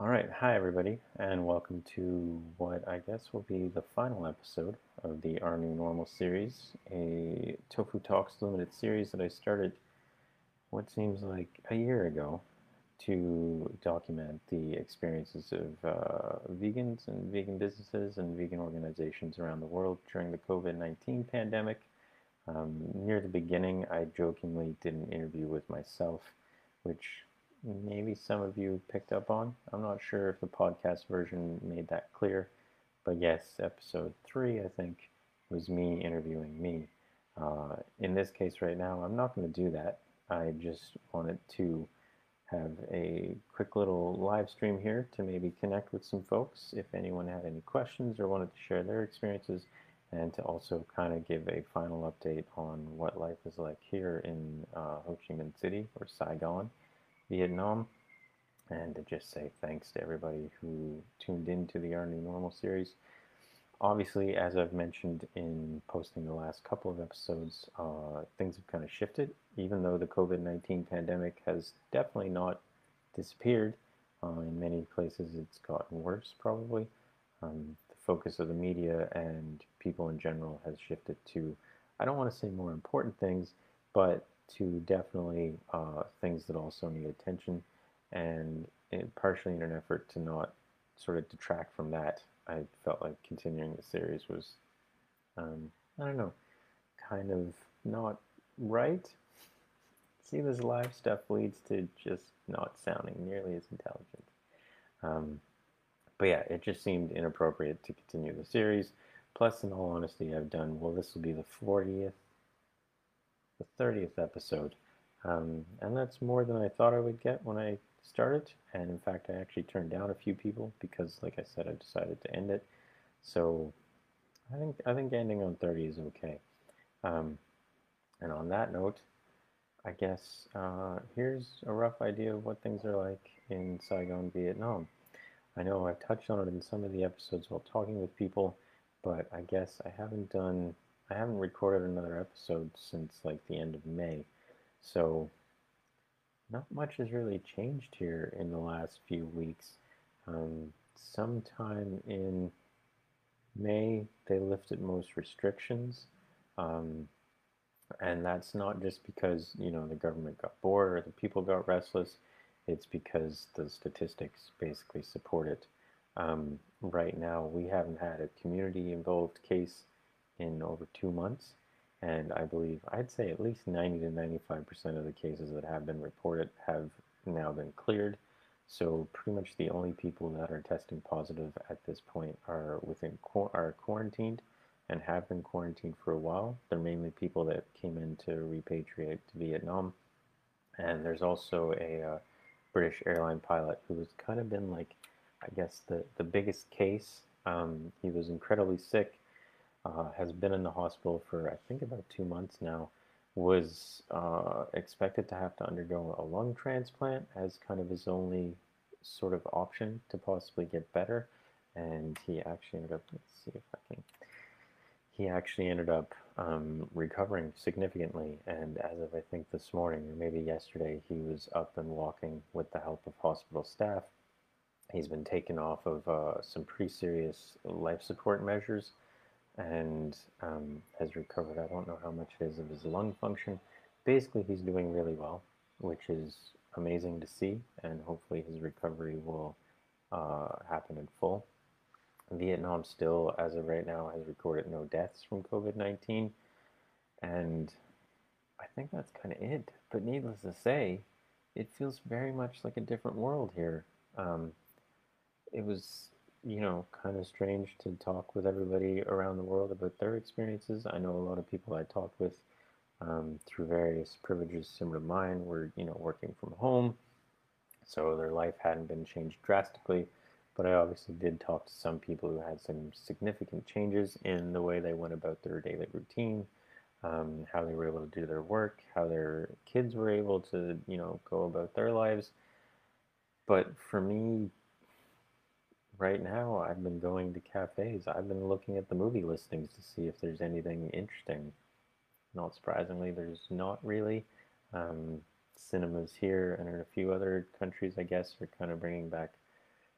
All right, hi everybody, and welcome to what I guess will be the final episode of the Our New Normal series, a Tofu Talks limited series that I started what seems like a year ago to document the experiences of uh, vegans and vegan businesses and vegan organizations around the world during the COVID 19 pandemic. Um, near the beginning, I jokingly did an interview with myself, which maybe some of you picked up on. I'm not sure if the podcast version made that clear, but yes, episode three, I think, was me interviewing me. Uh, in this case, right now, I'm not going to do that. I just wanted to have a quick little live stream here to maybe connect with some folks if anyone had any questions or wanted to share their experiences and to also kind of give a final update on what life is like here in uh, Ho Chi Minh City or Saigon Vietnam, and to just say thanks to everybody who tuned in to the Our New Normal series. Obviously, as I've mentioned in posting the last couple of episodes, uh, things have kind of shifted, even though the COVID 19 pandemic has definitely not disappeared. Uh, in many places, it's gotten worse, probably. Um, the focus of the media and people in general has shifted to, I don't want to say more important things, but to definitely uh, things that also need attention, and it, partially in an effort to not sort of detract from that, I felt like continuing the series was, um, I don't know, kind of not right. See, this live stuff leads to just not sounding nearly as intelligent. Um, but yeah, it just seemed inappropriate to continue the series. Plus, in all honesty, I've done, well, this will be the 40th the 30th episode. Um, and that's more than I thought I would get when I started. And in fact, I actually turned down a few people because, like I said, I decided to end it. So I think I think ending on 30 is okay. Um, and on that note, I guess uh, here's a rough idea of what things are like in Saigon, Vietnam. I know I've touched on it in some of the episodes while talking with people, but I guess I haven't done I haven't recorded another episode since like the end of May, so not much has really changed here in the last few weeks. Um, sometime in May, they lifted most restrictions, um, and that's not just because you know the government got bored or the people got restless. It's because the statistics basically support it. Um, right now, we haven't had a community-involved case in over two months. And I believe, I'd say at least 90 to 95% of the cases that have been reported have now been cleared. So pretty much the only people that are testing positive at this point are within are quarantined and have been quarantined for a while. They're mainly people that came in to repatriate to Vietnam. And there's also a uh, British airline pilot who has kind of been like, I guess, the, the biggest case. Um, he was incredibly sick uh, has been in the hospital for I think about two months now, was uh, expected to have to undergo a lung transplant as kind of his only sort of option to possibly get better, and he actually ended up. Let's see if I can. He actually ended up um, recovering significantly, and as of I think this morning or maybe yesterday, he was up and walking with the help of hospital staff. He's been taken off of uh, some pretty serious life support measures and um, has recovered. I don't know how much it is of his lung function. Basically, he's doing really well, which is amazing to see, and hopefully his recovery will uh, happen in full. Vietnam still, as of right now, has recorded no deaths from COVID-19, and I think that's kind of it. But needless to say, it feels very much like a different world here. Um, it was you know, kind of strange to talk with everybody around the world about their experiences. I know a lot of people I talked with um, through various privileges similar to mine were, you know, working from home, so their life hadn't been changed drastically. But I obviously did talk to some people who had some significant changes in the way they went about their daily routine, um, how they were able to do their work, how their kids were able to, you know, go about their lives. But for me, right now I've been going to cafes. I've been looking at the movie listings to see if there's anything interesting. Not surprisingly, there's not really. Um, cinemas here and in a few other countries, I guess, are kind of bringing back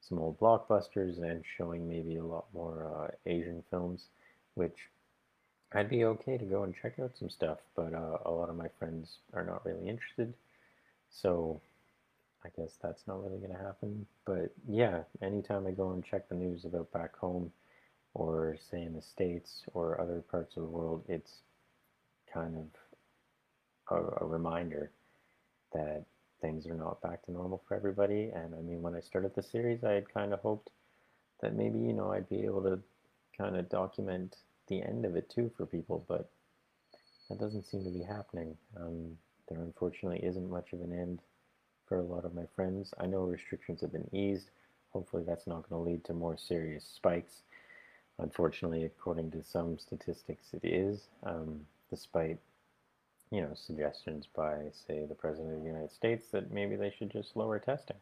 some old blockbusters and showing maybe a lot more uh, Asian films, which I'd be okay to go and check out some stuff, but uh, a lot of my friends are not really interested. So I guess that's not really going to happen. But yeah, anytime I go and check the news about back home or say in the States or other parts of the world, it's kind of a, a reminder that things are not back to normal for everybody. And I mean, when I started the series, I had kind of hoped that maybe, you know, I'd be able to kind of document the end of it too for people, but that doesn't seem to be happening. Um, there unfortunately isn't much of an end for a lot of my friends. I know restrictions have been eased. Hopefully, that's not going to lead to more serious spikes. Unfortunately, according to some statistics, it is, um, despite you know suggestions by, say, the President of the United States that maybe they should just lower testing,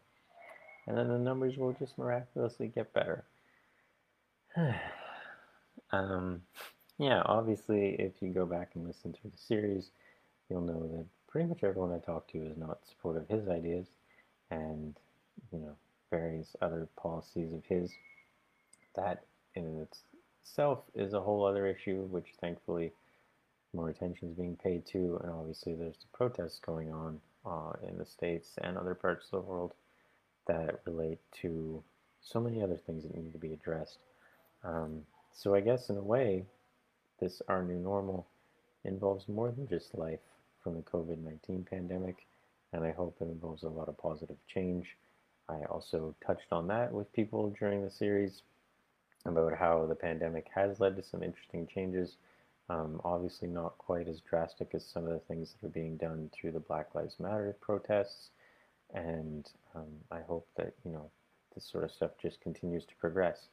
and then the numbers will just miraculously get better. Um, yeah, obviously, if you go back and listen through the series, you'll know that pretty much everyone I talk to is not supportive of his ideas, and you know various other policies of his. That in itself is a whole other issue, which thankfully more attention is being paid to, and obviously there's the protests going on uh, in the states and other parts of the world that relate to so many other things that need to be addressed. Um, so I guess in a way, this our new normal involves more than just life from the COVID-19 pandemic, and I hope it involves a lot of positive change. I also touched on that with people during the series about how the pandemic has led to some interesting changes. Um, obviously, not quite as drastic as some of the things that are being done through the Black Lives Matter protests, and um, I hope that you know this sort of stuff just continues to progress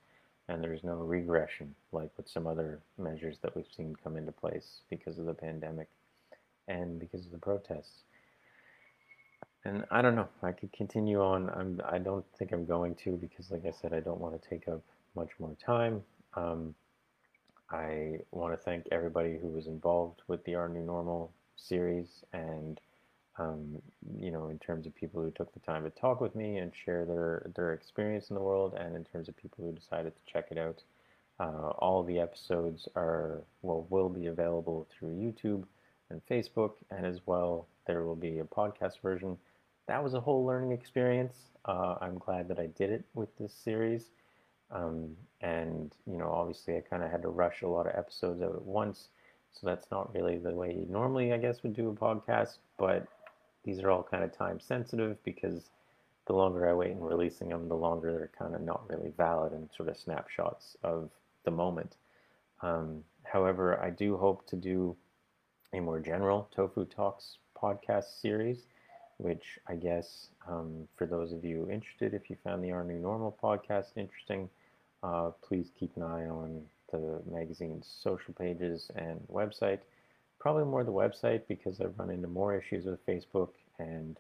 and there's no regression like with some other measures that we've seen come into place because of the pandemic and because of the protests. And I don't know, I could continue on. I'm, I don't think I'm going to because, like I said, I don't want to take up much more time. Um, I want to thank everybody who was involved with the Our New Normal series and um, you know, in terms of people who took the time to talk with me and share their, their experience in the world, and in terms of people who decided to check it out. Uh, all the episodes are, well, will be available through YouTube and Facebook, and as well, there will be a podcast version. That was a whole learning experience. Uh, I'm glad that I did it with this series. Um, and, you know, obviously, I kind of had to rush a lot of episodes out at once. So that's not really the way normally, I guess, would do a podcast. But these are all kind of time sensitive because the longer I wait in releasing them, the longer they're kind of not really valid and sort of snapshots of the moment. Um, however, I do hope to do a more general Tofu Talks podcast series, which I guess um, for those of you interested, if you found the Our New Normal podcast interesting, uh, please keep an eye on the magazine's social pages and website. Probably more the website because I've run into more issues with Facebook and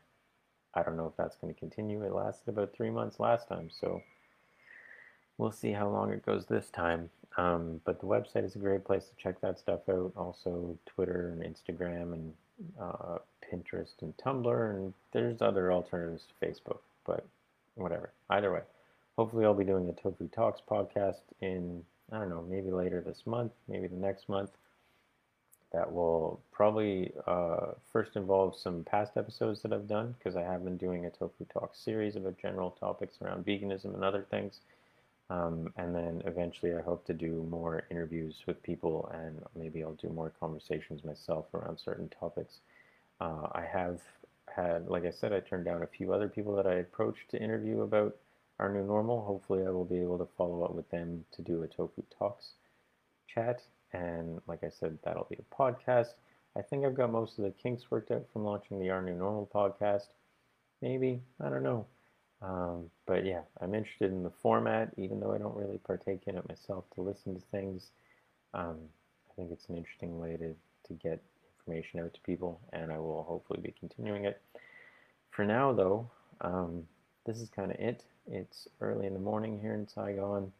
I don't know if that's going to continue. It lasted about three months last time, so we'll see how long it goes this time. Um, but the website is a great place to check that stuff out. Also, Twitter and Instagram and uh, Pinterest and Tumblr, and there's other alternatives to Facebook, but whatever. Either way, hopefully, I'll be doing a Tofu Talks podcast in, I don't know, maybe later this month, maybe the next month that will probably uh, first involve some past episodes that I've done because I have been doing a Tofu Talk series about general topics around veganism and other things. Um, and then eventually I hope to do more interviews with people and maybe I'll do more conversations myself around certain topics. Uh, I have had, like I said, I turned down a few other people that I approached to interview about our new normal. Hopefully I will be able to follow up with them to do a Tofu Talks chat and like I said, that'll be a podcast. I think I've got most of the kinks worked out from launching the Our New Normal podcast. Maybe, I don't know. Um, but yeah, I'm interested in the format, even though I don't really partake in it myself to listen to things. Um, I think it's an interesting way to, to get information out to people, and I will hopefully be continuing it. For now, though, um, this is kind of it. It's early in the morning here in Saigon.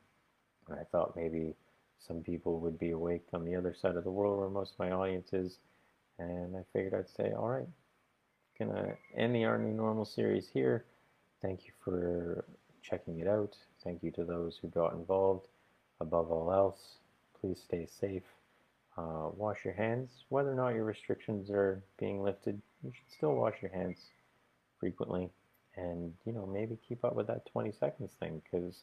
and I thought maybe some people would be awake on the other side of the world where most of my audience is. And I figured I'd say, all right, gonna end the New Normal series here. Thank you for checking it out. Thank you to those who got involved. Above all else, please stay safe. Uh, wash your hands. Whether or not your restrictions are being lifted, you should still wash your hands frequently. And, you know, maybe keep up with that 20 seconds thing because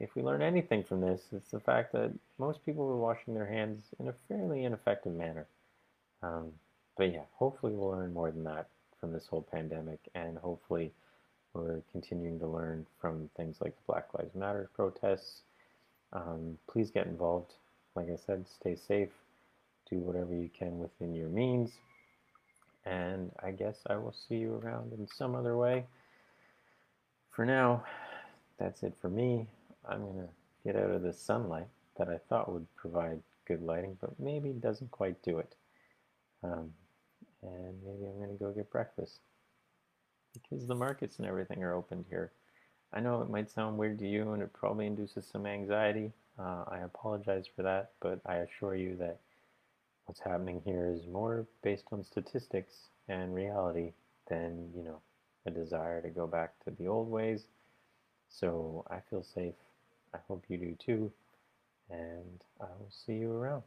if we learn anything from this, it's the fact that most people were washing their hands in a fairly ineffective manner. Um, but yeah, hopefully we'll learn more than that from this whole pandemic, and hopefully we're continuing to learn from things like the Black Lives Matter protests. Um, please get involved. Like I said, stay safe. Do whatever you can within your means. And I guess I will see you around in some other way. For now, that's it for me. I'm going to get out of the sunlight that I thought would provide good lighting, but maybe doesn't quite do it. Um, and maybe I'm going to go get breakfast because the markets and everything are opened here. I know it might sound weird to you and it probably induces some anxiety. Uh, I apologize for that, but I assure you that what's happening here is more based on statistics and reality than, you know, a desire to go back to the old ways. So I feel safe. I hope you do too. And I will see you around.